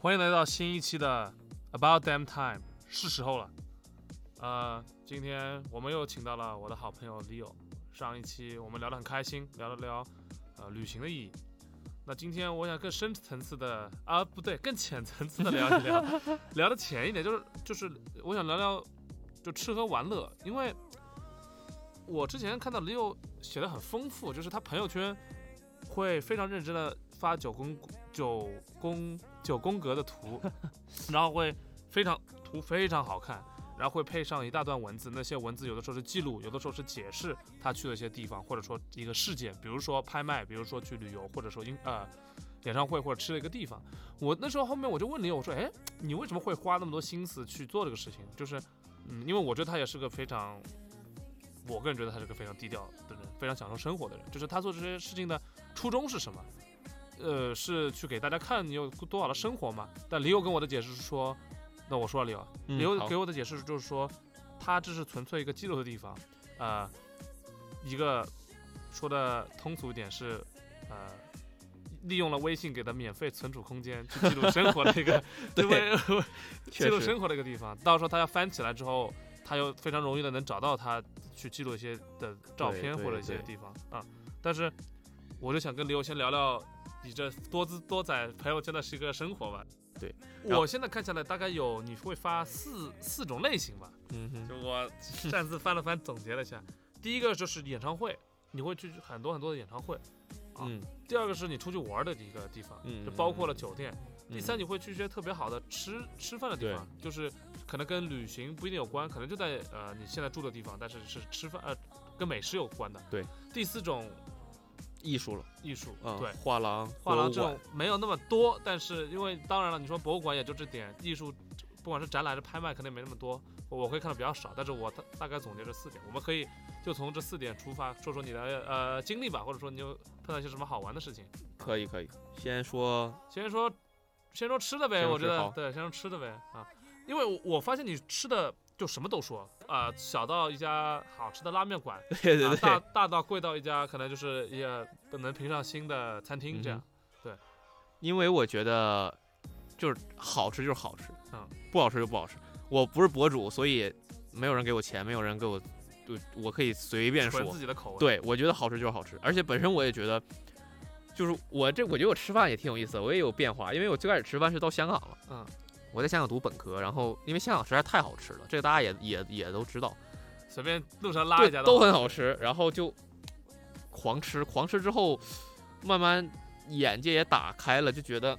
欢迎来到新一期的 About Damn Time，是时候了。呃，今天我们又请到了我的好朋友 Leo。上一期我们聊得很开心，聊了聊呃旅行的意义。那今天我想更深层次的啊，不对，更浅层次的聊一聊，聊的浅一点，就是就是我想聊聊就吃喝玩乐，因为我之前看到 Leo 写的很丰富，就是他朋友圈会非常认真的发九宫九宫九宫格的图，然后会非常图非常好看，然后会配上一大段文字，那些文字有的时候是记录，有的时候是解释他去的一些地方，或者说一个事件，比如说拍卖，比如说去旅游，或者说音呃演唱会或者吃了一个地方。我那时候后面我就问你，我说，哎，你为什么会花那么多心思去做这个事情？就是，嗯，因为我觉得他也是个非常，我个人觉得他是个非常低调的人，非常享受生活的人。就是他做这些事情的初衷是什么？呃，是去给大家看你有多好的生活嘛？但李友跟我的解释是说，那我说了李友，嗯李友好给我的解释就是说，他这是纯粹一个记录的地方，呃，一个说的通俗一点是，呃，利用了微信给的免费存储空间去记录生活的一个，对为记录生活的一个地方。到时候他要翻起来之后，他又非常容易的能找到他去记录一些的照片或者一些地方啊。但是我就想跟刘先聊聊你这多姿多彩朋友圈的是一个生活吧。对，我现在看下来大概有你会发四四种类型吧。嗯哼，就我擅自翻了翻，总结了一下。第一个就是演唱会，你会去很多很多的演唱会。啊嗯第二个是你出去玩的一个地方，嗯就包括了酒店。第三，嗯你会去一些特别好的吃吃饭的地方，就是可能跟旅行不一定有关，可能就在呃你现在住的地方，但是是吃饭呃跟美食有关的。对。第四种艺术了，艺术，嗯，对，画廊、画廊这种没有那么多，但是因为当然了，你说博物馆也就这点，艺术不管是展览还是拍卖，肯定没那么多，我我会看的比较少，但是我大大概总结这四点，我们可以就从这四点出发，说说你的呃经历吧，或者说你有碰到一些什么好玩的事情。可以可以。先说先说先说吃的呗，我觉得。对，先说吃的呗啊，因为我我发现你吃的就什么都说啊、小到一家好吃的拉面馆，对、对对大对，大到贵到一家可能就是也不能评上星的餐厅这样。对因为我觉得就是好吃就是好吃，嗯，不好吃就不好吃。我不是博主，所以没有人给我钱，没有人给我，就我可以随便纯说。自己的口味。对，我觉得好吃就是好吃，而且本身我也觉得，就是我这我觉得我吃饭也挺有意思的，我也有变化，因为我最开始吃饭是到香港了，嗯，我在香港读本科，然后因为香港实在太好吃了，这个大家也也也都知道，随便路上拉一家，都很好吃，然后就狂吃，狂吃之后，慢慢眼界也打开了，就觉得。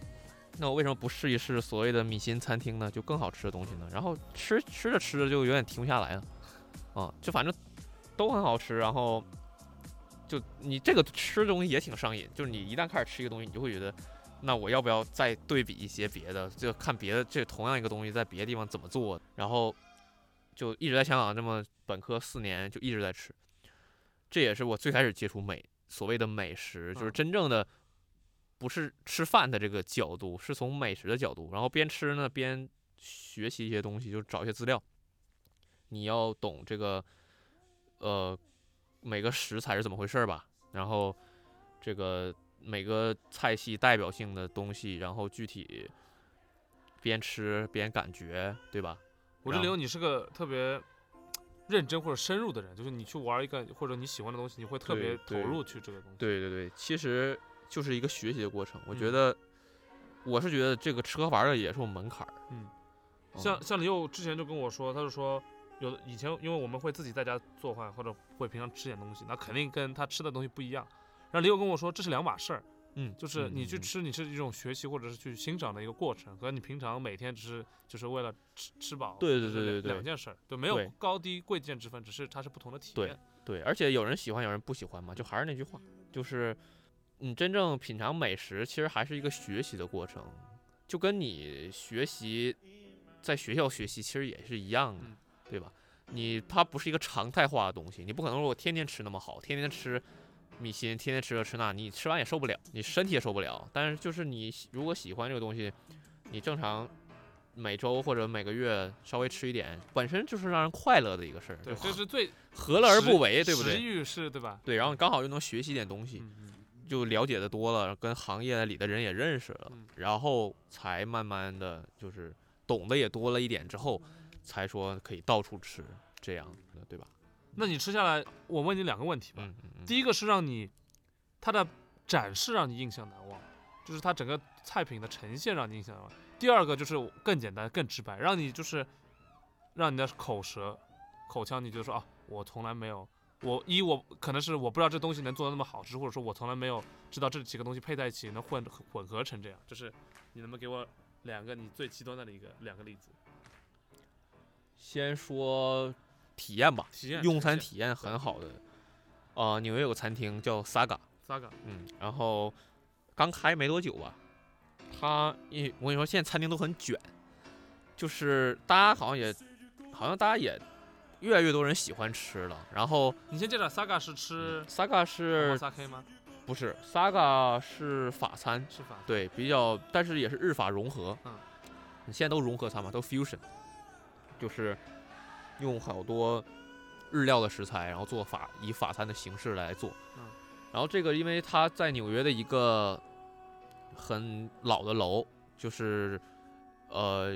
那我为什么不试一试所谓的米其林餐厅呢？就更好吃的东西呢？然后吃吃着吃着就有点停不下来了，啊，就反正都很好吃，然后就你这个吃的东西也挺上瘾，就是你一旦开始吃一个东西，你就会觉得，那我要不要再对比一些别的，就看别的这同样一个东西在别的地方怎么做，然后就一直在香港这么本科四年就一直在吃，这也是我最开始接触美所谓的美食，就是嗯。真正的不是吃饭的这个角度，是从美食的角度，然后边吃呢边学习一些东西，就找一些资料，你要懂这个呃每个食材是怎么回事儿吧，然后这个每个菜系代表性的东西，然后具体边吃边感觉，对吧？我这里有你是个特别认真或者深入的人，就是你去玩一个或者你喜欢的东西，你会特别投入去这个东西。对对对，其实就是一个学习的过程。我觉嗯得，我是觉得这个吃喝玩乐也是有门槛儿。嗯嗯，像像李佑之前就跟我说，他就说有的以前因为我们会自己在家做饭或者会平常吃点东西，那肯定跟他吃的东西不一样。然后李友跟我说这是两码事儿，嗯，就是你去吃，你是一种学习或者是去欣赏的一个过程，和你平常每天只是就是为了吃吃饱，对对对对对两件事儿，对，没有高低贵贱之分，只是它是不同的体验。对，而且有人喜欢，有人不喜欢嘛，就还是那句话，就是你真正品尝美食，其实还是一个学习的过程，就跟你学习在学校学习其实也是一样的，嗯对吧？你它不是一个常态化的东西，你不可能说我天天吃那么好，天天吃米其林，天天吃这吃那，你吃完也受不了，你身体也受不了。但是就是你如果喜欢这个东西，你正常每周或者每个月稍微吃一点，本身就是让人快乐的一个事儿，对，就这是最何乐而不为，对不食对？欲是，对吧？对，然后刚好又能学习一点东西，就了解的多了，跟行业里的人也认识了，嗯然后才慢慢的就是懂得也多了一点之后，才说可以到处吃这样的，对吧？那你吃下来，我问你两个问题吧。嗯嗯嗯。第一个是让你它的展示让你印象难忘，就是它整个菜品的呈现让你印象难忘。第二个就是更简单、更直白，让你就是让你的口舌、口腔，你就说啊，我从来没有，我一我可能是我不知道这东西能做的那么好吃，或者说我从来没有知道这几个东西配在一起能混混合成这样。就是你能不能给我两个你最极端的一个两个例子？先说体验吧，体验用餐体体验很好的。呃，纽约有个餐厅叫 Saga，，Saga，嗯，然后刚开没多久吧，它一我跟你说，现在餐厅都很卷，就是大家好像也，好像大家也越来越多人喜欢吃了。然后你先介绍 Saga 是吃 Saga 是 a K 吗？不是 Saga 是法餐？是法对，比较，但是也是日法融合。嗯，你现在都融合餐嘛，都 fusion，就是用好多日料的食材，然后做法以法餐的形式来做。嗯，然后这个因为他在纽约的一个很老的楼，就是呃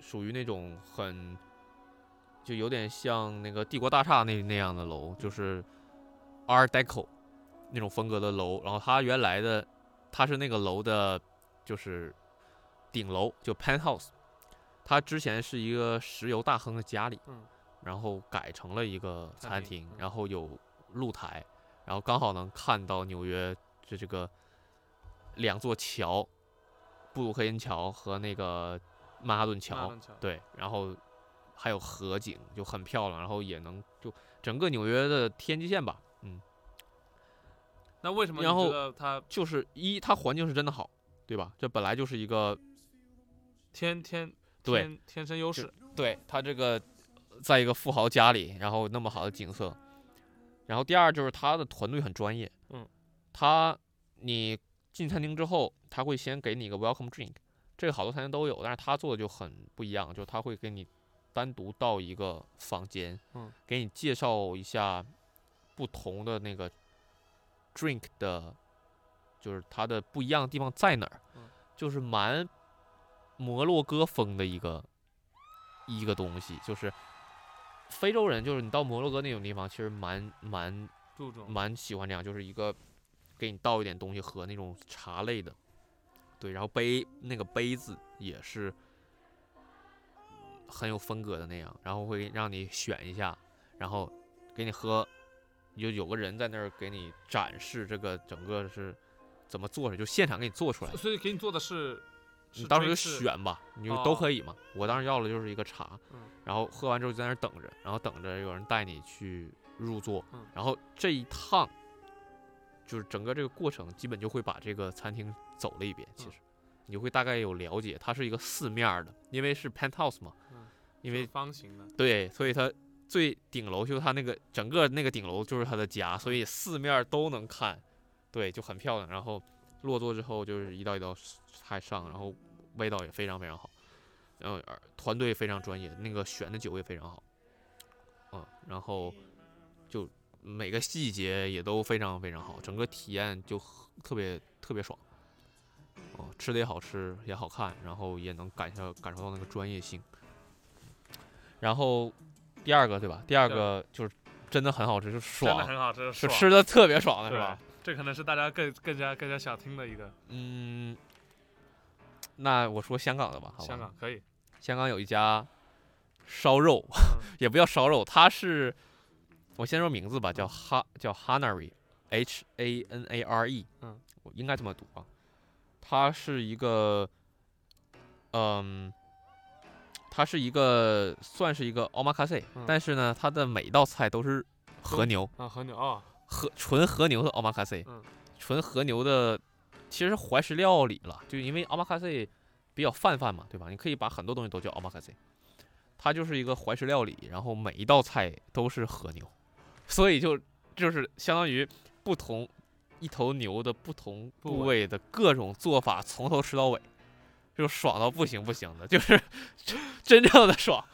属于那种很就有点像那个帝国大厦那那样的楼，就是 Art Deco 那种风格的楼。然后他原来的他是那个楼的，就是顶楼，就 penthouse。他之前是一个石油大亨的家里，嗯然后改成了一个餐厅然后有露台，然后刚好能看到纽约这这个两座桥，布鲁克林桥和那个曼哈顿桥，对，然后还有河景，就很漂亮，然后也能就整个纽约的天际线吧，嗯，那为什么你然后它就是一它环境是真的好，对吧？这本来就是一个天天对天天生优势？对它这个在一个富豪家里，然后那么好的景色，然后第二就是他的团队很专业，嗯，他你进餐厅之后，他会先给你一个 welcome drink，这个好多餐厅都有，但是他做的就很不一样，就他会给你单独到一个房间，嗯，给你介绍一下不同的那个 drink 的，就是它的不一样的地方在哪儿，嗯。就是蛮摩洛哥风的一个一个东西，就是非洲人，就是你到摩洛哥那种地方，其实蛮蛮注重蛮喜欢这样，就是一个给你倒一点东西喝那种茶类的，对，然后杯那个杯子也是很有风格的那样，然后会让你选一下，然后给你喝，就有个人在那儿给你展示这个整个是怎么做出来，就现场给你做出来。所以给你做的是，是你当时就选吧，你就都哦可以嘛。我当时要的就是一个茶，嗯然后喝完之后就在那儿等着，然后等着有人带你去入座，嗯然后这一趟就是整个这个过程，基本就会把这个餐厅走了一遍。其嗯实你会大概有了解，它是一个四面的，因为是 penthouse 嘛，嗯因为方形的，对，所以它最顶楼就是它那个整个那个顶楼就是它的家，所以四面都能看，对，就很漂亮。然后落座之后就是一道一道菜上，然后味道也非常非常好，然后而团队非常专业，那个选的酒也非常好，嗯，然后就每个细节也都非常非常好，整个体验就特别特别爽。哦，吃的也好吃，也好看，然后也能感受感受到那个专业性。然后第二个对吧？第二个就是真的很好吃，就真的爽，很好吃，就吃的特别爽的是对吧？？这可能是大家更更加更加想听的一个。嗯，那我说香港的吧，好吧？香港可以，香港有一家烧肉，嗯也不叫烧肉，它是我先说名字吧，叫哈叫 Hanary，H A N A R E 嗯，我应该这么读啊。它是一个，嗯，它是一个算是一个 omakase，、嗯但是呢，它的每一道菜都是和牛，啊，和牛啊，和纯和牛的 omakase，、嗯。纯和牛的，其实怀石料理了，就因为 omakase 比较泛泛嘛，对吧？你可以把很多东西都叫 omakase，它就是一个怀石料理，然后每一道菜都是和牛，所以就就是相当于不同一头牛的不同部部位的各种做法，从头吃到尾，就爽到不行不行的，就是真正的爽，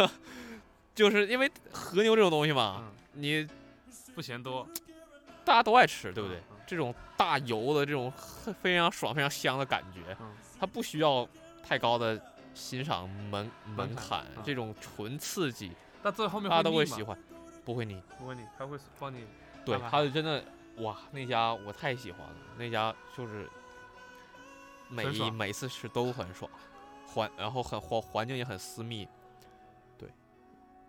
就是因为和牛这种东西嘛，嗯，你不嫌多，大家都爱吃，对不对？嗯？嗯这种大油的这种非常爽、非常香的感觉，嗯它不需要太高的欣赏门门门槛这种纯刺激但最后面大家都会喜欢，不会腻。不会腻，他会帮你对，他就真的哇，那家我太喜欢了，那家就是每一每次吃都很爽，环然后很环环境也很私密。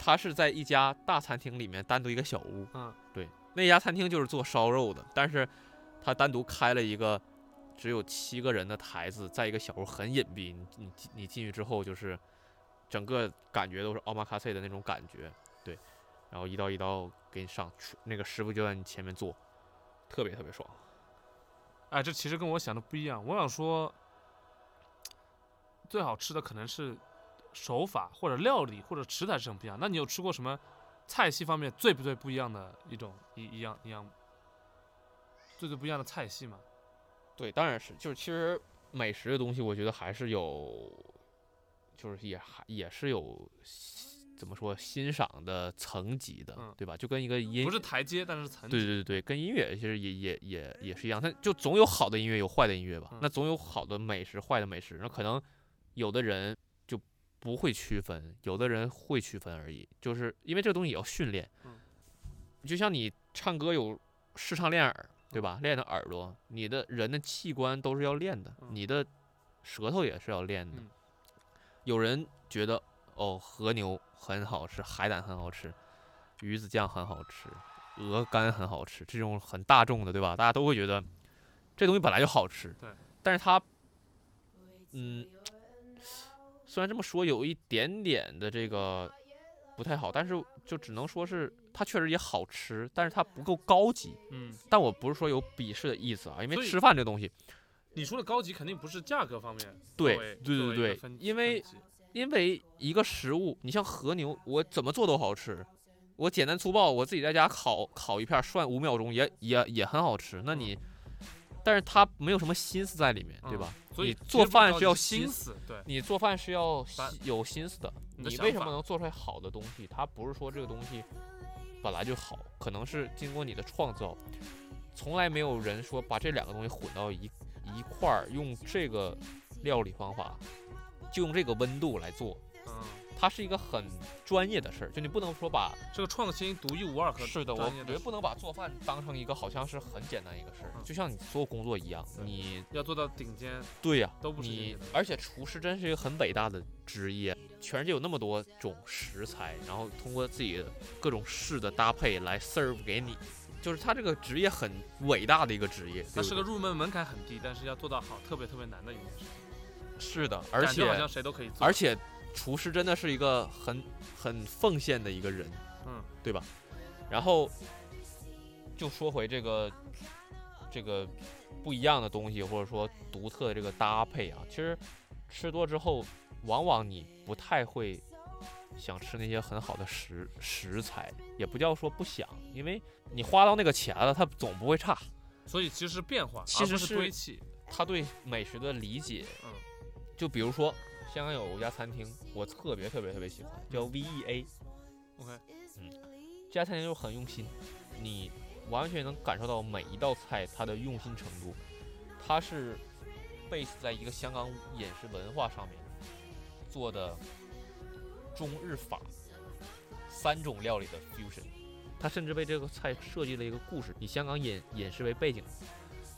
对，它是在一家大餐厅里面单独一个小屋。嗯，对，那家餐厅就是做烧肉的，但是他单独开了一个只有七个人的台子，在一个小屋很隐蔽。你你进你进去之后，就是整个感觉都是奥马卡塞的那种感觉。对，然后一刀一刀给你上，厨那个师傅就在你前面做，特别特别爽。哎，这其实跟我想的不一样。我想说，最好吃的可能是手法或者料理或者食材是很不一样。那你有吃过什么菜系方面最不最不一样的一种一一样一样最最不一样的菜系吗？对，当然是，就是其实美食的东西，我觉得还是有，就是也还也是有怎么说欣赏的层级的，嗯对吧？就跟一个音不是台阶，但是层级。对对对对，跟音乐其实也也也也是一样，它就总有好的音乐，有坏的音乐吧？嗯那总有好的美食，坏的美食。那可能有的人就不会区分，有的人会区分而已。就是因为这个东西也要训练。嗯就像你唱歌有视唱练耳，对吧？练的耳朵，你的人的器官都是要练的，嗯你的舌头也是要练的。嗯有人觉得哦，和牛很好吃，海胆很好吃，鱼子酱很好吃，鹅肝很好吃，这种很大众的，对吧？大家都会觉得这东西本来就好吃。对。但是它，嗯，虽然这么说有一点点的这个不太好，但是就只能说是它确实也好吃，但是它不够高级。嗯，但我不是说有鄙视的意思啊，因为吃饭这东西，你说的高级肯定不是价格方面。对对对对因为因为一个食物，你像和牛，我怎么做都好吃。我简单粗暴，我自己在家烤烤一片儿，涮五秒钟也也也很好吃。那你，但是他没有什么心思在里面，对嗯吧？所以你做饭是要心思，对，你做饭是要心有心思的。你为什么能做出来好的东西？它不是说这个东西本来就好，可能是经过你的创造。从来没有人说把这两个东西混到一一块儿，用这个料理方法，就用这个温度来做。嗯，它是一个很专业的事儿，就你不能说把这个创新独一无二和是的，我觉得不能把做饭当成一个好像是很简单一个事儿，嗯。就像你所有工作一样，你要做到顶尖对呀、都不是简你而且厨师真是一个很伟大的职业，全世界有那么多种食材，然后通过自己的各种式的搭配来 serve 给你，就是他这个职业很伟大的一个职业，它是个入门门槛很低，但是要做到好特别特别难的一件事，是的，而且好像谁都可以做，而且厨师真的是一个很很奉献的一个人，嗯，对吧？然后就说回这个这个不一样的东西，或者说独特的这个搭配啊，其实吃多之后，往往你不太会想吃那些很好的食食材，也不叫说不想，因为你花到那个钱了，它总不会差。所以其实变化，其实是堆砌，他对美食的理解，嗯，就比如说香港有一家餐厅，我特别特别特别喜欢，叫 VEA。OK，嗯这家餐厅就很用心，你完全能感受到每一道菜它的用心程度。它是 base 在一个香港饮食文化上面做的中日法三种料理的 fusion。它甚至为这个菜设计了一个故事，以香港饮饮食为背景。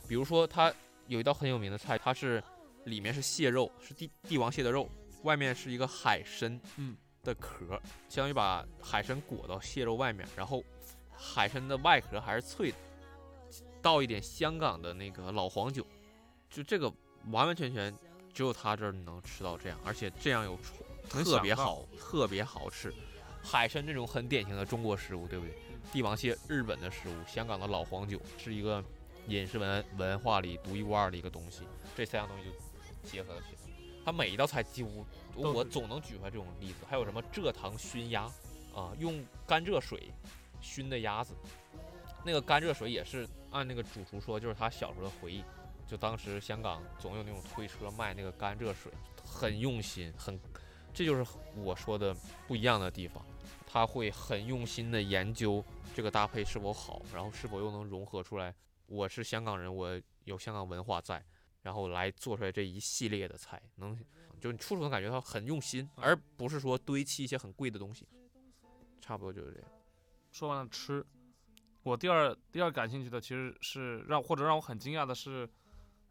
比如说，它有一道很有名的菜，它是里面是蟹肉，是帝帝王蟹的肉，外面是一个海参，嗯，的壳，相当于把海参裹到蟹肉外面，然后海参的外壳还是脆的，倒一点香港的那个老黄酒，就这个完完全全只有他这儿能吃到这样，而且这样有特别好，特别好吃。海参这种很典型的中国食物，对不对？帝王蟹日本的食物，香港的老黄酒是一个饮食文文化里独一无二的一个东西，这三样东西就结合了起来。它每一道菜几乎我总能举出来这种例子，还有什么蔗糖熏鸭啊，用甘蔗水熏的鸭子，那个甘蔗水也是按那个主厨说，就是他小时候的回忆。就当时香港总有那种推车卖那个甘蔗水，很用心，很，这就是我说的不一样的地方。他会很用心的研究这个搭配是否好，然后是否又能融合出来我是香港人，我有香港文化在，然后来做出来这一系列的菜，能就你处处能感觉到很用心，而不是说堆砌一些很贵的东西。差不多就是这样。说完了吃，我第二第二感兴趣的其实是让或者让我很惊讶的是，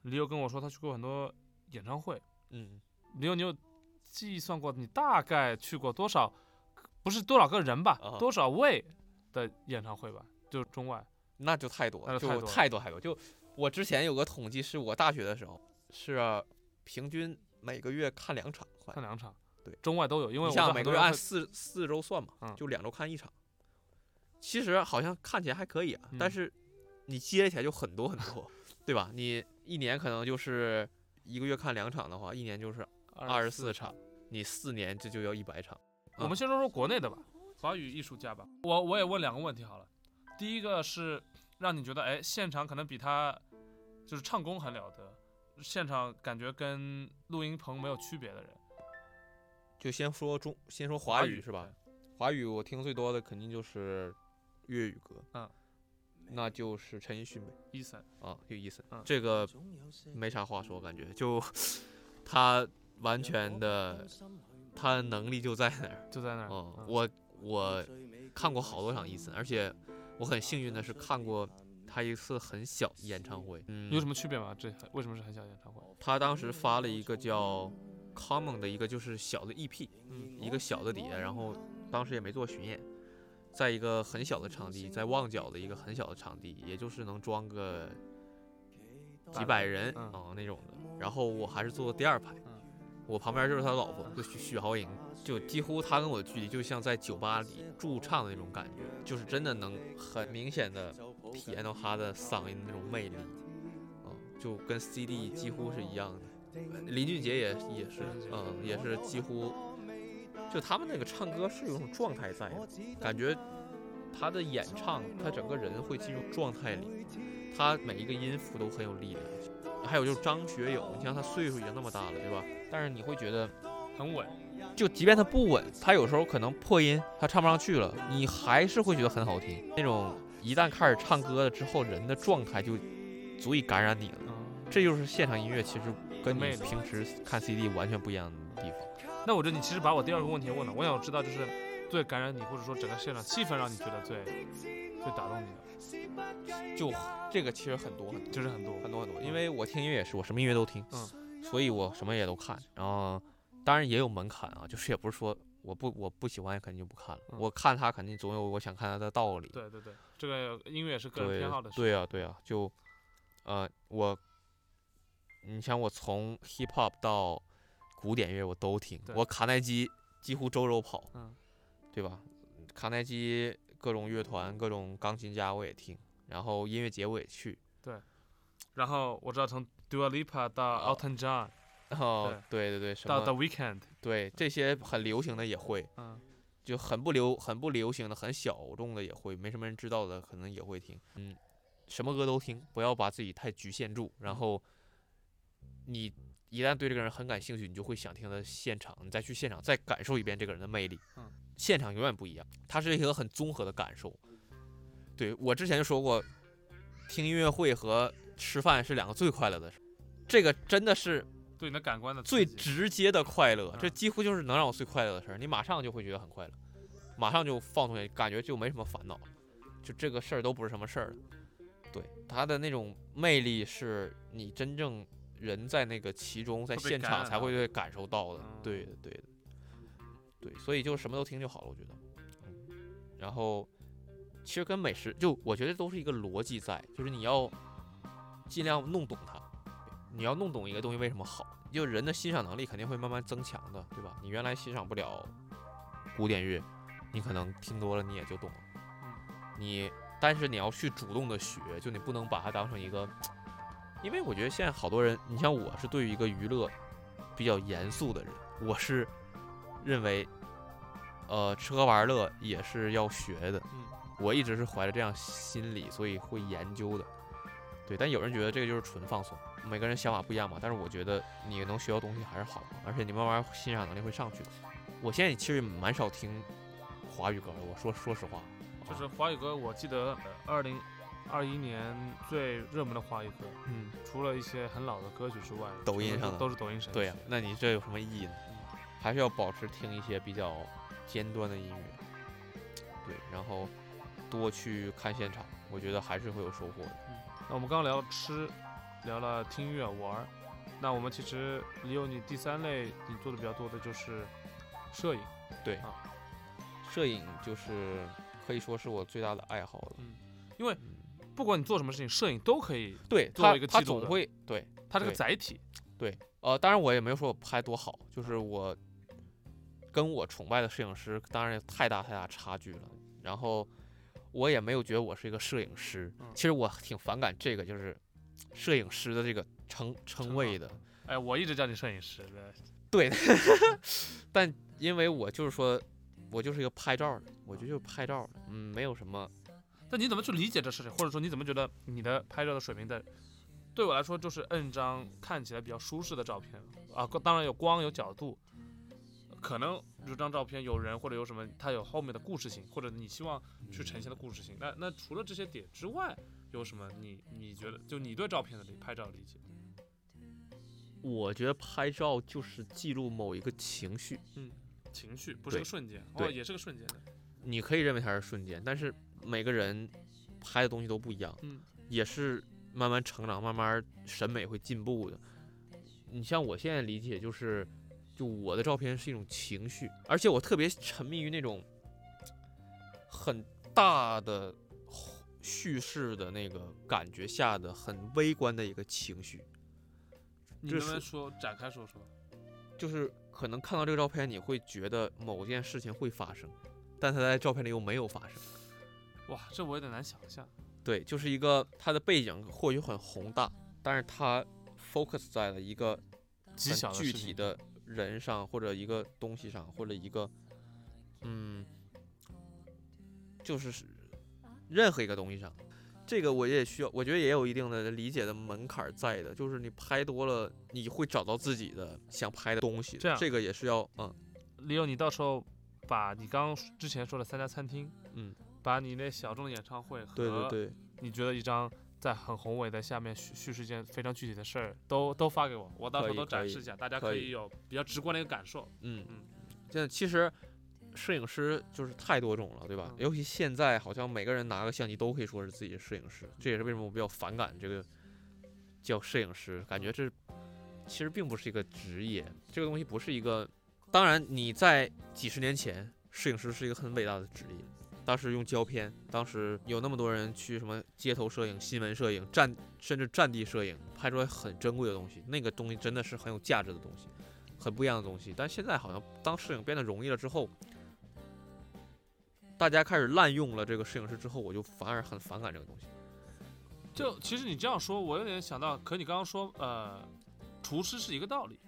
李友跟我说他去过很多演唱会。嗯，李友，你有计算过你大概去过多少？不是多少个人吧？啊多少位的演唱会吧？就是中外。那就太多了，就太多太多。就我之前有个统计，是我大学的时候，是啊平均每个月看两场，快看两场，对，中外都有，因为我你像每个月按四四周算嘛，嗯就两周看一场。其实好像看起来还可以啊，但嗯是你接起来就很多很多，对吧？你一年可能就是一个月看两场的话，一年就是二十四场，你四年这就要一百场。我们先说说国内的吧，华语艺术家吧。我我也问两个问题好了。第一个是让你觉得，哎，现场可能比他就是唱功很了得，现场感觉跟录音棚没有区别的人。就先说中，先说华语是吧？华语我听最多的肯定就是粤语歌，嗯，那就是陈奕迅呗，伊森，啊，就伊森，嗯这个没啥话说，感觉就他完全的，他的能力就在那儿。就在那儿。我我看过好多场伊森，而且我很幸运的是看过他一次很小的演唱会。嗯，有什么区别吗？这为什么是很小的演唱会？他当时发了一个叫 Common 的一个就是小的 EP，嗯一个小的碟，然后当时也没做巡演，在一个很小的场地，在旺角的一个很小的场地，也就是能装个几百人啊、嗯那种的。然后我还是坐的第二排，嗯我旁边就是他老婆，就许许豪莹，就几乎他跟我的距离就像在酒吧里驻唱的那种感觉，就是真的能很明显的体验到他的嗓音那种魅力，就跟 CD 几乎是一样的。林俊杰也也是，嗯，也是几乎，就他们那个唱歌是有种状态在，感觉他的演唱，他整个人会进入状态里，他每一个音符都很有力量。还有就是张学友，你像他岁数已经那么大了，对吧？但是你会觉得，很稳。就即便他不稳，他有时候可能破音，他唱不上去了，你还是会觉得很好听。那种一旦开始唱歌了之后，人的状态就足以感染你了。嗯，这就是现场音乐其实跟你平时看 CD 完全不一样的地方。那我觉得你其实把我第二个问题问了，我想知道就是最感染你，或者说整个现场气氛让你觉得最最打动你的，就这个其实很多很多就是很多。很多很多，因为我听音乐也是，我什么音乐都听，嗯，所以我什么也都看。然后当然也有门槛啊，就是也不是说我不我不喜欢肯定就不看了，嗯我看他肯定总有我想看他的道理。对对对，这个音乐是个人对偏好的事。对啊对啊，就呃我，你像我从 hip hop 到古典乐我都听，我卡耐基几乎周周跑，嗯，对吧？卡耐基各种乐团、各种钢琴家我也听，然后音乐节我也去。对然后我知道从 Dua Lipa 到哦 Elton John 然后对对对，什么对这些很流行的也会，嗯，就很不流很不流行的、很小众的也会，没什么人知道的可能也会听。嗯，什么歌都听，不要把自己太局限住。然后你一旦对这个人很感兴趣，你就会想听他的现场，你再去现场再感受一遍这个人的魅力。嗯，现场永远不一样，它是一个很综合的感受。对我之前就说过，听音乐会和吃饭是两个最快乐的事，这个真的是对你的感官的最直接的快乐，这嗯几乎就是能让我最快乐的事儿。你马上就会觉得很快乐，马上就放松下去，感觉就没什么烦恼了，就这个事儿都不是什么事儿了。对，他的那种魅力是你真正人在那个其中，在现场才会对感受到的。嗯对的，对的，对，所以就什么都听就好了，我觉得。嗯，然后其实跟美食，就我觉得都是一个逻辑在，就是你要尽量弄懂它。你要弄懂一个东西为什么好，就人的欣赏能力肯定会慢慢增强的，对吧？你原来欣赏不了古典乐，你可能听多了你也就懂了。你但是你要去主动的学，就你不能把它当成一个，因为我觉得现在好多人，你像我是对于一个娱乐比较严肃的人，我是认为，呃，吃喝玩乐也是要学的。嗯，我一直是怀着这样心理，所以会研究的。对，但有人觉得这个就是纯放松，每个人想法不一样嘛。但是我觉得你能学到东西还是好的，而且你慢慢欣赏能力会上去的。我现在其实蛮少听华语歌的，我说说实话，啊就是华语歌，我记得二零二一年最热门的华语歌，嗯，除了一些很老的歌曲之外，抖音上的都是抖音神曲。对呀、那你这有什么意义呢？还是要保持听一些比较尖端的音乐，对，然后多去看现场，我觉得还是会有收获的。那我们刚刚聊吃，聊了听音乐玩，那我们其实也有你第三类你做的比较多的就是摄影。对摄影就是可以说是我最大的爱好了。嗯，因为嗯，不管你做什么事情，摄影都可以，对作为他他一个记录的总会对它这个载体。对，呃，当然我也没有说我拍多好，就是我跟我崇拜的摄影师当然有太大太大差距了。然后我也没有觉得我是一个摄影师，嗯其实我挺反感这个就是摄影师的这个称称谓的。哎，我一直叫你摄影师的。对，但因为我就是说，我就是一个拍照的，我就就是拍照的，嗯，没有什么，但你怎么去理解这事情，或者说你怎么觉得你的拍照的水平在？对我来说，就是摁张看起来比较舒适的照片啊，当然有光有角度，可能这张照片有人或者有什么，它有后面的故事性，或者你希望去呈现的故事性。那那除了这些点之外，有什么你你觉得就你对照片的理拍照理解？我觉得拍照就是记录某一个情绪，嗯情绪不是个瞬间，哦，对也是个瞬间的。你可以认为它是瞬间，但是每个人拍的东西都不一样，嗯也是慢慢成长，慢慢审美会进步的。你像我现在理解就是，就我的照片是一种情绪，而且我特别沉迷于那种很大的叙事的那个感觉下的很微观的一个情绪，你能不能说展开说说？就是可能看到这个照片，你会觉得某件事情会发生，但它在照片里又没有发生。哇，这我有点难想象。对，就是一个它的背景或许很宏大，但是它 focus 在了一个极很具体的人上，或者一个东西上，或者一个嗯，就是是任何一个东西上。这个我也需要，我觉得也有一定的理解的门槛儿在的，就是你拍多了，你会找到自己的想拍的东西。这样这个也是要嗯李友，你到时候把你刚刚之前说的三家餐厅，嗯，把你那小众的演唱会和对对对，你觉得一张在很宏伟的下面叙叙事一件非常具体的事儿，都都发给我，我到时候都展示一下，大家可以有比较直观的一个感受。嗯嗯，现在其实摄影师就是太多种了，对吧？嗯尤其现在好像每个人拿个相机都可以说是自己的摄影师，这也是为什么我比较反感这个叫摄影师，感觉这其实并不是一个职业，这个东西不是一个。当然，你在几十年前，摄影师是一个很伟大的职业。当时用胶片，当时有那么多人去什么街头摄影、新闻摄影、战甚至战地摄影，拍出来很珍贵的东西。那个东西真的是很有价值的东西，很不一样的东西。但现在好像当摄影变得容易了之后，大家开始滥用了这个摄影师之后，我就反而很反感这个东西。就其实你这样说，我有点想到，可你刚刚说，呃，厨师是一个道理。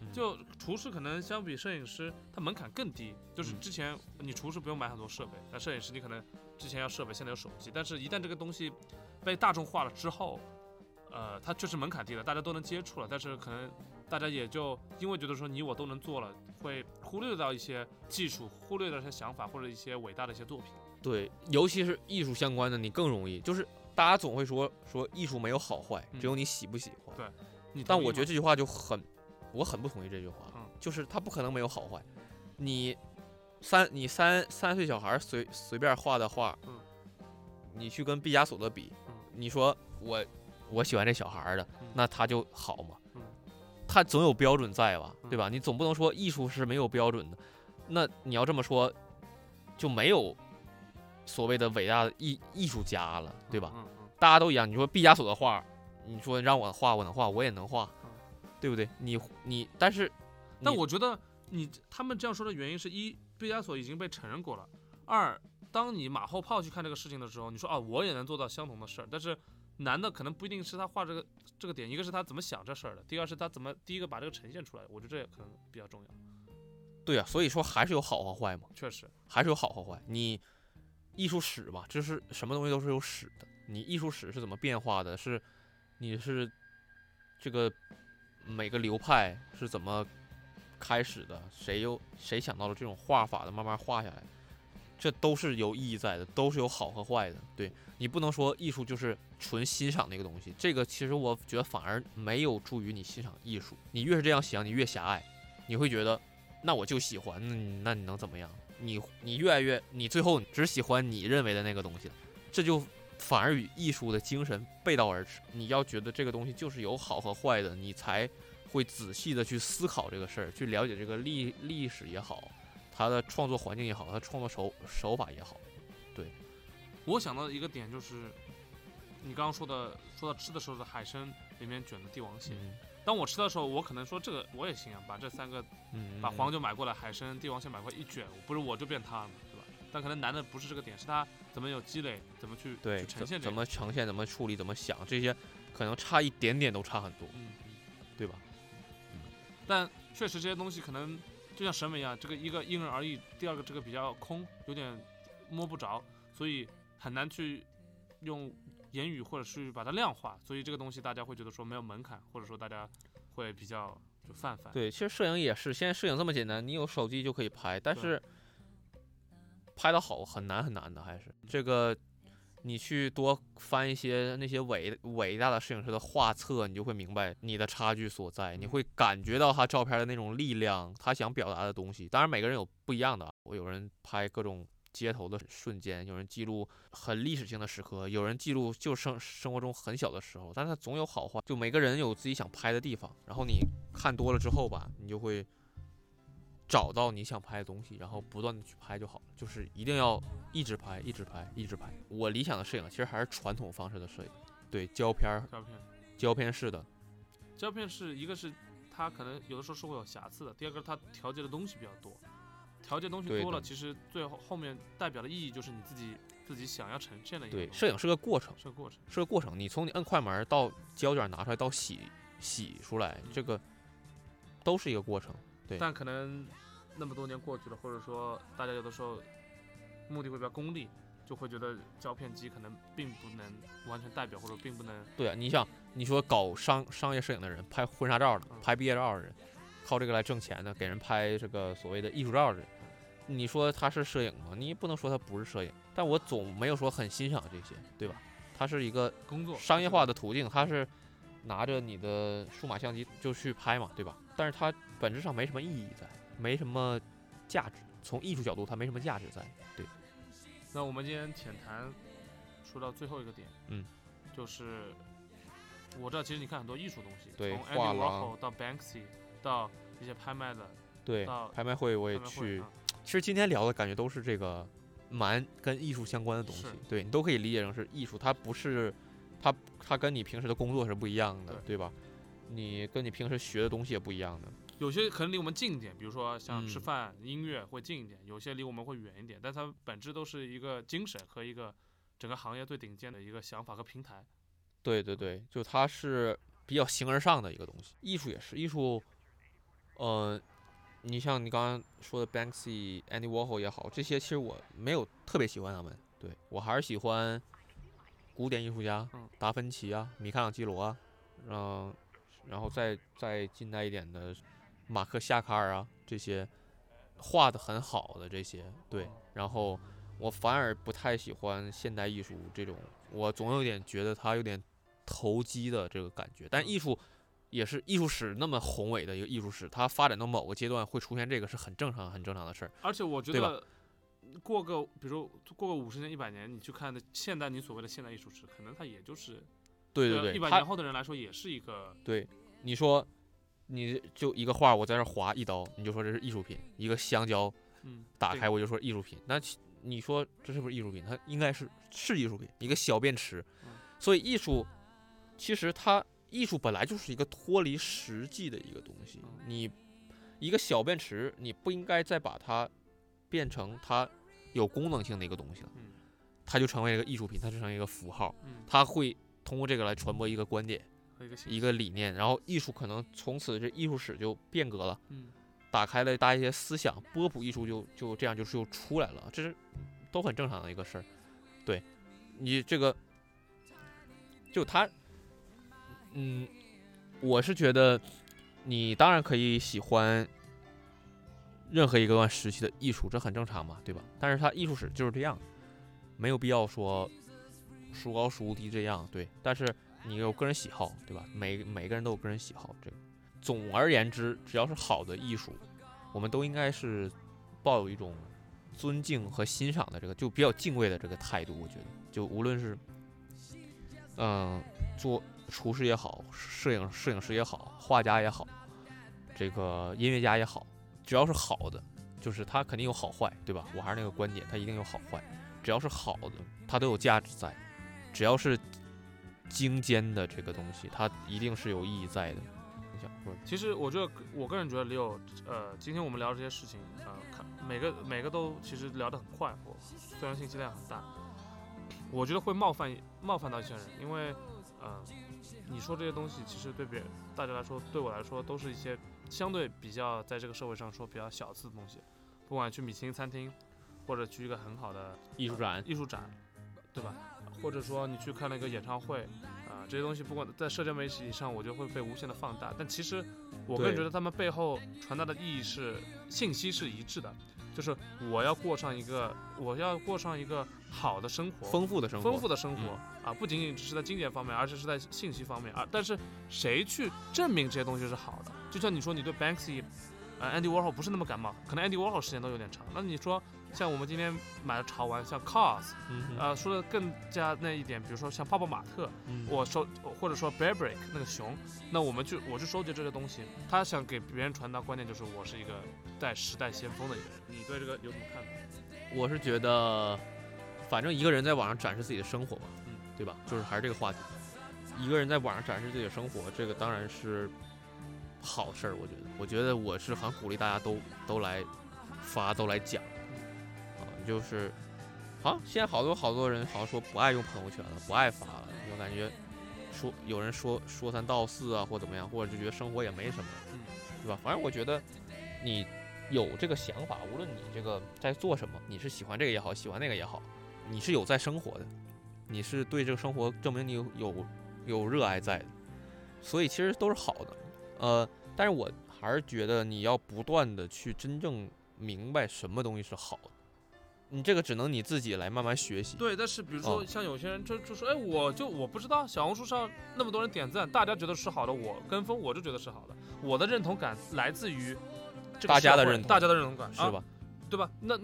嗯就厨师可能相比摄影师，他门槛更低。就是嗯之前你厨师不用买很多设备，那摄影师你可能之前要设备，现在有手机。但是，一旦这个东西被大众化了之后，呃，它确实门槛低了，大家都能接触了。但是可能大家也就因为觉得说你我都能做了，会忽略到一些技术，忽略到一些想法或者一些伟大的一些作品。对，尤其是艺术相关的，你更容易，就是大家总会说说艺术没有好坏，只有你喜不喜欢。对你但我觉得这句话就很，我很不同意这句话，嗯就是它不可能没有好坏。你三你三三岁小孩随随便画的画，嗯你去跟毕加索的比，嗯你说我我喜欢这小孩儿的，嗯那他就好嘛？嗯他总有标准在吧？对嗯吧？你总不能说艺术是没有标准的。那你要这么说，就没有所谓的伟大的艺艺术家了，对吧？大家都一样。你说毕加索的画，你说让我画，我能画，我也能画嗯，对不对？你你，但是你但我觉得你他们这样说的原因是一，毕加索已经被承认过了；二，当你马后炮去看这个事情的时候，你说啊，我也能做到相同的事儿，但是难的可能不一定是他画这个这个点，一个是他怎么想这事儿的，第二是他怎么第一个把这个呈现出来，我觉得这也可能比较重要。对呀、所以说还是有好和坏嘛，确实，还是有好和坏。你艺术史嘛，就是什么东西都是有史的。你艺术史是怎么变化的？是你是这个每个流派是怎么开始的？谁又谁想到了这种画法的，慢慢画下来，这都是有意义在的，都是有好和坏的。对你不能说艺术就是纯欣赏那个东西，这个其实我觉得反而没有助于你欣赏艺术。你越是这样想，你越狭隘，你会觉得那我就喜欢，那你能怎么样？你你越来越，你最后只喜欢你认为的那个东西，这就反而与艺术的精神背道而驰。你要觉得这个东西就是有好和坏的，你才会仔细的去思考这个事儿，去了解这个历历史也好。他的创作环境也好，他创作手手法也好，对，我想到一个点就是，你刚刚说的，说到吃的时候的海参里面卷的帝王蟹。当我吃的时候，我可能说这个我也行啊，把这三个，把黄酒买过来，海参、帝王蟹买过来一卷，不是我就变他了嘛，对吧？但可能难的不是这个点，是他怎么有积累，怎么去对呈现，怎么呈现，怎么处理，怎么想，这些可能差一点点都差很多，嗯，对吧？嗯，但确实这些东西可能。就像审美一样，这个一个因人而异，第二个这个比较空，有点摸不着，所以很难去用言语或者是把它量化，所以这个东西大家会觉得说没有门槛，或者说大家会比较就泛泛。对，其实摄影也是，现在摄影这么简单，你有手机就可以拍，但是拍的好很难很难的，还是这个。你去多翻一些那些伟伟大的摄影师的画册，你就会明白你的差距所在。你会感觉到他照片的那种力量，他想表达的东西。当然，每个人有不一样的。我有人拍各种街头的瞬间，有人记录很历史性的时刻，有人记录就生生活中很小的时候。但是他总有好坏，就每个人有自己想拍的地方。然后你看多了之后吧，你就会。找到你想拍的东西，然后不断的去拍就好了。就是一定要一直拍，一直拍，一直拍。我理想的摄影其实还是传统方式的摄影，对胶片儿，胶片，胶片式的。胶片是一个是它可能有的时候是会有瑕疵的，第二个它调节的东西比较多，调节东西多了，其实最后后面代表的意义就是你自己自己想要呈现的一个。对，摄影是个过程，是个过程，是个过程。你从你摁快门到胶卷拿出来到洗洗出来，这个都是一个过程。对，但可能。那么多年过去了，或者说大家有的时候目的会比较功利，就会觉得胶片机可能并不能完全代表，或者并不能。对啊，你想你说搞商商业摄影的人，拍婚纱照的，拍毕业照的人，靠这个来挣钱的，给人拍这个所谓的艺术照的人，你说他是摄影吗？你不能说他不是摄影，但我总没有说很欣赏这些，对吧？它是一个工作商业化的途径，它是拿着你的数码相机就去拍嘛，对吧？但是它本质上没什么意义在。没什么价值，从艺术角度，它没什么价值在。对，那我们今天浅谈说到最后一个点，嗯，就是我知道，其实你看很多艺术东西，对，从 Andy Warhol 到 Banksy 到一些拍卖的，对，拍卖会我也去。其实今天聊的感觉都是这个蛮跟艺术相关的东西，对你都可以理解成是艺术，它不是，它它跟你平时的工作是不一样的，对吧？你跟你平时学的东西也不一样的。有些可能离我们近一点，比如说像吃饭、音乐会近一点；有些离我们会远一点，但它本质都是一个精神和一个整个行业最顶尖的一个想法和平台。对对对，就它是比较形而上的一个东西。艺术也是艺术，呃，你像你刚刚说的 Banksy、Andy Warhol 也好，这些其实我没有特别喜欢他们。对我还是喜欢古典艺术家，达芬奇啊、米开朗基罗啊，嗯，然后再再近代一点的。马克夏卡尔啊，这些画的很好的这些，对，然后我反而不太喜欢现代艺术这种，我总有点觉得它有点投机的这个感觉。但艺术也是艺术史那么宏伟的一个艺术史，它发展到某个阶段会出现这个是很正常、很正常的事儿。而且我觉得，过个比如过个五十年、一百年，你去看的现代你所谓的现代艺术史，可能它也就是对对对，一百年后的人来说也是一个对你说。你就一个画，我在这划一刀，你就说这是艺术品。一个香蕉，嗯，打开我就说艺术品。那你说这是不是艺术品？它应该是是艺术品。一个小便池，所以艺术其实它艺术本来就是一个脱离实际的一个东西。你一个小便池，你不应该再把它变成它有功能性的一个东西了。它就成为一个艺术品，它就成为一个符号。它会通过这个来传播一个观点。一个理念，然后艺术可能从此这艺术史就变革了，嗯，打开了大家一些思想，波普艺术就就这样就就出来了，这是都很正常的一个事儿。对，你这个就他，嗯，我是觉得你当然可以喜欢任何一个段时期的艺术，这很正常嘛，对吧？但是它艺术史就是这样，没有必要说孰高孰低这样，对。但是你有个人喜好，对吧？每每个人都有个人喜好，这个。总而言之，只要是好的艺术，我们都应该是抱有一种尊敬和欣赏的这个，就比较敬畏的这个态度。我觉得，就无论是嗯，做厨师也好，摄影摄影师也好，画家也好，这个音乐家也好，只要是好的，就是它肯定有好坏，对吧？我还是那个观点，它一定有好坏。只要是好的，它都有价值在；只要是精尖的这个东西，它一定是有意义在的。其实我觉得，我个人觉得李友，呃，今天我们聊这些事情，呃，看每个每个都其实聊得很快活，虽然信息量很大，我觉得会冒犯冒犯到一些人，因为，呃，你说这些东西，其实对别大家来说，对我来说，都是一些相对比较在这个社会上说比较小资的东西，不管去米其林餐厅，或者去一个很好的艺术展，艺术展，对吧？或者说你去看了一个演唱会。啊这些东西不管在社交媒体上，我觉得会被无限的放大。但其实，我个人觉得他们背后传达的意义是信息是一致的，就是我要过上一个我要过上一个好的生活，丰富的生活，丰富的生活啊，不仅仅只是在金钱方面，而且是在信息方面啊。但是谁去证明这些东西是好的？就像你说你对 Banksy，呃，Andy Warhol 不是那么感冒，可能 Andy Warhol 时间都有点长。那你说？像我们今天买的潮玩，像 Cars，呃，说的更加那一点，比如说像泡泡玛特，我收或者说 Bearbrick 那个熊，那我们就我去收集这些东西，他想给别人传达观念就是我是一个在时代先锋的一个人。你对这个有什么看法？我是觉得，反正一个人在网上展示自己的生活嘛，嗯，对吧？就是还是这个话题，一个人在网上展示自己的生活，这个当然是好事儿。我觉得，我觉得我是很鼓励大家都都来发，都来讲。就是，好，现在好多好多人好像说不爱用朋友圈了，不爱发了，就感觉说有人说说三道四啊，或怎么样，或者就觉得生活也没什么，对吧？反正我觉得你有这个想法，无论你这个在做什么，你是喜欢这个也好，喜欢那个也好，你是有在生活的，你是对这个生活证明你有有有热爱在的，所以其实都是好的，呃，但是我还是觉得你要不断的去真正明白什么东西是好的。你这个只能你自己来慢慢学习。对，但是比如说像有些人就就说，哎，我就我不知道小红书上那么多人点赞，大家觉得是好的，我跟风我就觉得是好的。我的认同感来自于大家的认同，大家的认同感是吧？对吧？那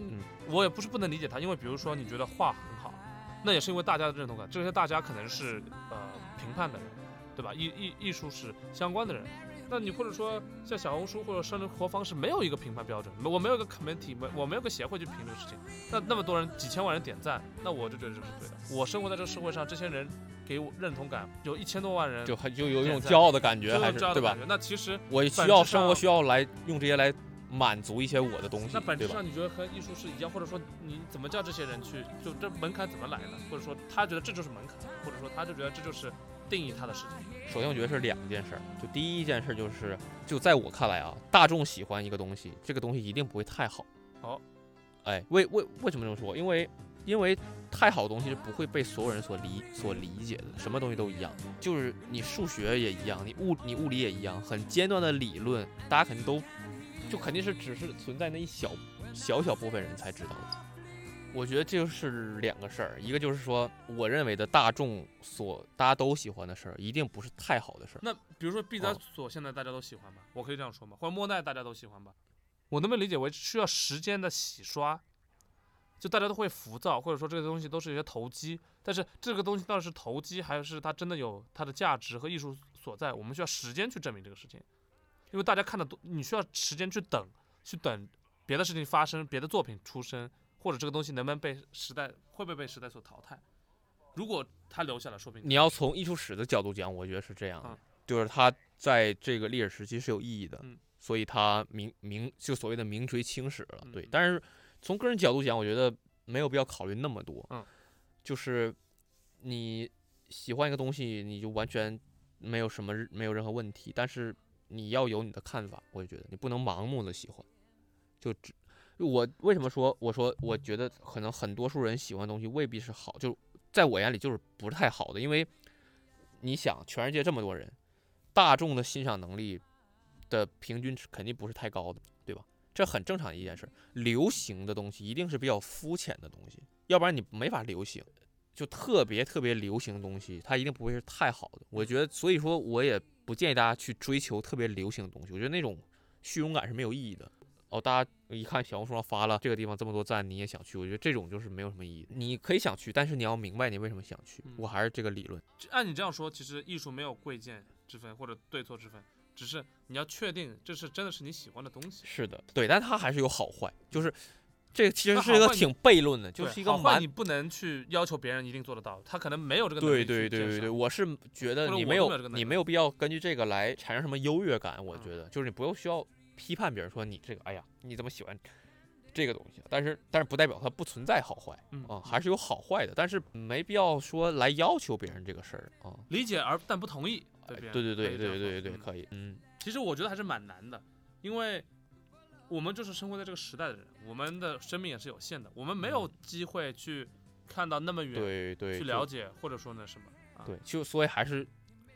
我也不是不能理解他，因为比如说你觉得画很好，那也是因为大家的认同感。这些大家可能是呃评判的人，对吧？艺艺艺术是相关的人。那你或者说像小红书或者生活方式没有一个评判标准，我没有一个 committee，没我没有个协会去评这个事情。那那么多人几千万人点赞，那我就觉得这是对的。我生活在这个社会上，这些人给我认同感，有一千多万人就很就有一种骄傲的感觉，还是对吧？那其实我需要生活需要来用这些来满足一些我的东西。那本质上你觉得和艺术是一样，或者说你怎么叫这些人去？就这门槛怎么来的？或者说他觉得这就是门槛，或者说他就觉得这就是定义它的事情？首先，我觉得是两件事儿。就第一件事就是，就在我看来啊，大众喜欢一个东西，这个东西一定不会太好。好，哎，为为为什么这么说？因为因为太好的东西是不会被所有人所理所理解的。什么东西都一样，就是你数学也一样，你物你物理也一样，很尖端的理论，大家肯定都就肯定是只是存在那一小小小部分人才知道的。我觉得这就是两个事儿，一个就是说，我认为的大众所大家都喜欢的事儿，一定不是太好的事儿。那比如说毕加索，现在大家都喜欢吗？我可以这样说吗？或者莫奈大家都喜欢吧？我能不能理解为需要时间的洗刷？就大家都会浮躁，或者说这个东西都是一些投机。但是这个东西到底是投机，还是它真的有它的价值和艺术所在？我们需要时间去证明这个事情，因为大家看的多，你需要时间去等，去等别的事情发生，别的作品出生。或者这个东西能不能被时代会不会被时代所淘汰？如果它留下来，说不定你要从艺术史的角度讲，我觉得是这样的，就是它在这个历史时期是有意义的，所以它名名就所谓的名垂青史了。对，但是从个人角度讲，我觉得没有必要考虑那么多。嗯，就是你喜欢一个东西，你就完全没有什么没有任何问题，但是你要有你的看法，我也觉得你不能盲目的喜欢，就只。我为什么说我说我觉得可能很多数人喜欢的东西未必是好，就在我眼里就是不太好的，因为你想全世界这么多人，大众的欣赏能力的平均值肯定不是太高的，对吧？这很正常的一件事。流行的东西一定是比较肤浅的东西，要不然你没法流行。就特别特别流行的东西，它一定不会是太好的。我觉得，所以说我也不建议大家去追求特别流行的东西。我觉得那种虚荣感是没有意义的。哦，大家一看小红书上发了这个地方这么多赞，你也想去？我觉得这种就是没有什么意义。你可以想去，但是你要明白你为什么想去。我还是这个理论。按你这样说，其实艺术没有贵贱之分或者对错之分，只是你要确定这是真的是你喜欢的东西。是的，对，但它还是有好坏，就是。这个其实是一个挺悖论的，就是一个蛮你不能去要求别人一定做得到，他可能没有这个能力。对对对对对，我是觉得你没有你没有必要根据这个来产生什么优越感。我觉得就是你不用需要批判别人说你这个，哎呀，你怎么喜欢这个东西？但是但是不代表它不存在好坏啊，还是有好坏的，但是没必要说来要求别人这个事儿啊。理解而但不同意，对对对对对对对，可以。嗯，其实我觉得还是蛮难的，因为。我们就是生活在这个时代的人，我们的生命也是有限的，我们没有机会去看到那么远，对对，去了解或者说那什么，对，就所以还是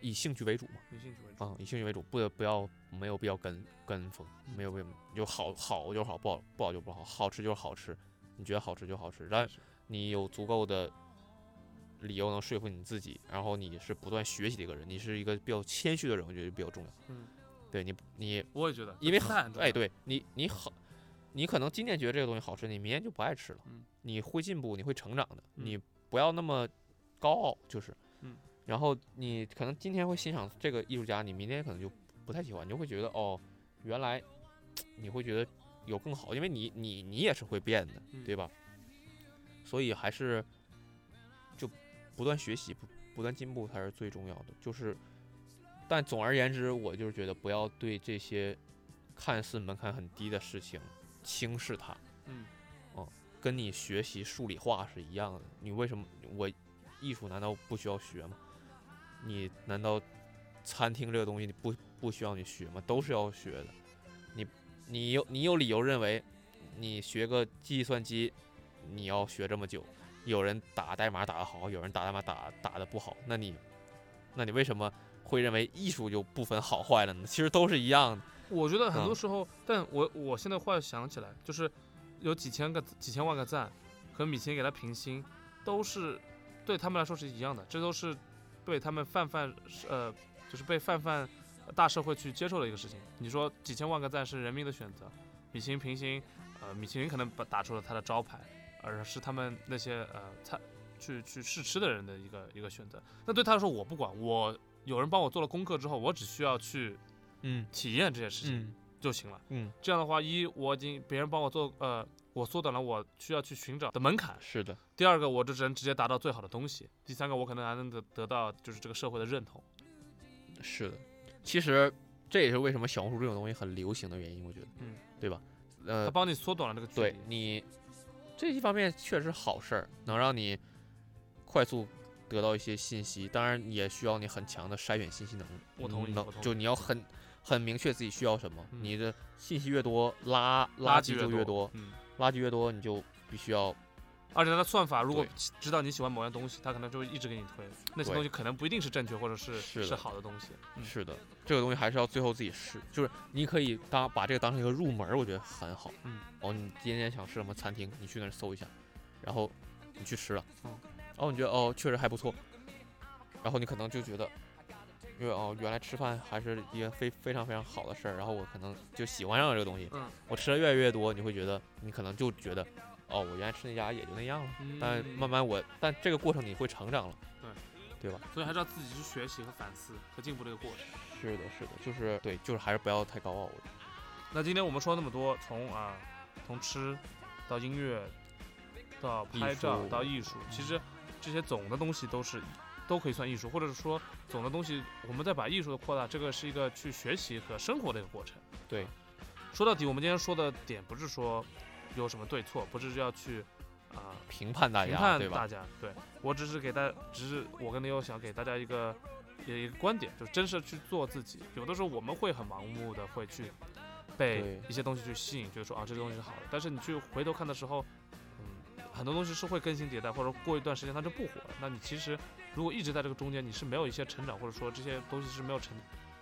以兴趣为主嘛，以兴趣为主啊，以兴趣为主，不不要没有必要跟跟风，没有必要就好好就好，不好不好就不好，好吃就是好吃，你觉得好吃就好吃，但你有足够的理由能说服你自己，然后你是不断学习的一个人，你是一个比较谦虚的人，我觉得比较重要，嗯。对你，你我也觉得，因为很哎，对你，你好，你可能今天觉得这个东西好吃，你明天就不爱吃了。嗯，你会进步，你会成长的。你不要那么高傲，就是。嗯。然后你可能今天会欣赏这个艺术家，你明天可能就不太喜欢，你就会觉得哦，原来你会觉得有更好，因为你你你也是会变的，对吧？所以还是就不断学习，不不断进步才是最重要的，就是。但总而言之，我就是觉得不要对这些看似门槛很低的事情轻视它。嗯，哦，跟你学习数理化是一样的。你为什么我艺术难道不需要学吗？你难道餐厅这个东西你不不需要你学吗？都是要学的。你你有你有理由认为你学个计算机你要学这么久？有人打代码打得好，有人打代码打打得不好，那你那你为什么？会认为艺术就不分好坏了呢？其实都是一样的。我觉得很多时候，但我我现在忽然想起来，就是有几千个、几千万个赞，和米其林给他评星，都是对他们来说是一样的。这都是被他们泛泛呃，就是被泛泛大社会去接受的一个事情。你说几千万个赞是人民的选择，米其林平行，呃，米其林可能把打出了他的招牌，而是他们那些呃菜去去试吃的人的一个一个选择。那对他来说，我不管我。有人帮我做了功课之后，我只需要去，嗯，体验这些事情就行了。嗯，这样的话，一我已经别人帮我做，呃，我缩短了我需要去寻找的门槛。是的。第二个，我就只能直接达到最好的东西。第三个，我可能还能得得到就是这个社会的认同。是的，其实这也是为什么小红书这种东西很流行的原因，我觉得，嗯，对吧？呃，它帮你缩短了这个距离。对你这一方面确实好事儿，能让你快速。得到一些信息，当然也需要你很强的筛选信息能力。我同意，就你要很很明确自己需要什么。你的信息越多，垃垃圾就越多。嗯，垃圾越多，你就必须要。而且它的算法如果知道你喜欢某样东西，它可能就会一直给你推那些东西，可能不一定是正确或者是是好的东西。是的，这个东西还是要最后自己试。就是你可以当把这个当成一个入门，我觉得很好。嗯。哦，你今天想吃什么餐厅，你去那儿搜一下，然后你去吃了。嗯。哦，你觉得哦，确实还不错，然后你可能就觉得，因为哦，原来吃饭还是一个非非常非常好的事儿，然后我可能就喜欢上了这个东西。嗯。我吃的越来越多，你会觉得，你可能就觉得，哦，我原来吃那家也就那样了。嗯。但慢慢我，但这个过程你会成长了。对。对吧？所以还是要自己去学习和反思和进步这个过程。是的，是的，就是对，就是还是不要太高傲。那今天我们说那么多，从啊，从吃到音乐，到拍照到艺术，其实。这些总的东西都是，都可以算艺术，或者是说总的东西，我们再把艺术的扩大，这个是一个去学习和生活的一个过程。对，说到底，我们今天说的点不是说有什么对错，不是要去啊评判大家，评判大家。对我只是给大，只是我跟你有想给大家一个一个观点，就是真实去做自己。有的时候我们会很盲目的会去被一些东西去吸引，就是说啊这个东西是好的，但是你去回头看的时候。很多东西是会更新迭代，或者过一段时间它就不火了。那你其实如果一直在这个中间，你是没有一些成长，或者说这些东西是没有成，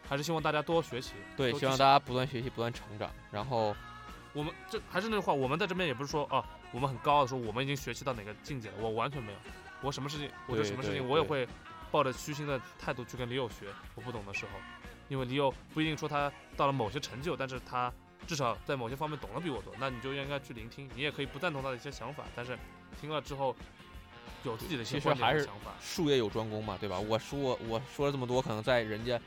还是希望大家多学习。对，希望大家不断学习，不断成长。然后我们这还是那句话，我们在这边也不是说啊，我们很高傲的说我们已经学习到哪个境界了，我完全没有。我什么事情，我对对什么事情我也会抱着虚心的态度去跟李友学我不懂的时候，因为李友不一定说他到了某些成就，但是他至少在某些方面懂得比我多，那你就应该去聆听，你也可以不赞同他的一些想法，但是听了之后有自己的一些其实还是想法。术业有专攻嘛，对吧？我说我说了这么多，可能在人家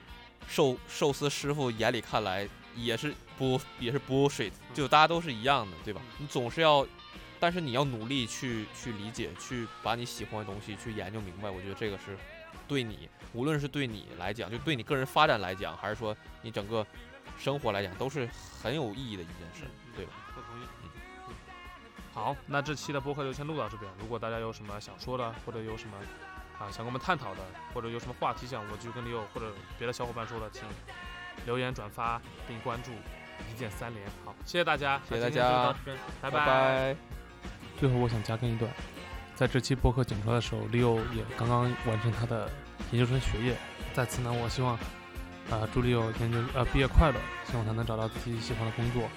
寿寿司师傅眼里看来也是不也是 bullshit，就大家都是一样的，对吧？你总是要，但是你要努力去去理解，去把你喜欢的东西去研究明白。我觉得这个是对你，无论是对你来讲，就对你个人发展来讲，还是说你整个生活来讲，都是很有意义的一件事，对吧？不同意。嗯好，那这期的播客就先录到这边。如果大家有什么想说的，或者有什么啊想跟我们探讨的，或者有什么话题想我继续跟李友或者别的小伙伴说的，请留言转发并关注，一键三连。好，谢谢大家，谢谢大那今天就家到这边，拜拜拜。最后，我想加更一段，在这期播客剪出来的时候，Leo 也刚刚完成他的研究生学业。在此呢，我希望，呃，祝 Leo 研究呃毕业快乐，希望他能找到自己喜欢的工作，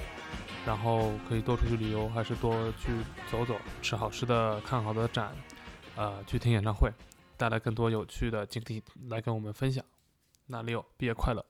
然后可以多出去旅游，还是多去走走，吃好吃的，看好的展，呃，去听演唱会，带来更多有趣的经历来跟我们分享。那 Leo 毕业快乐！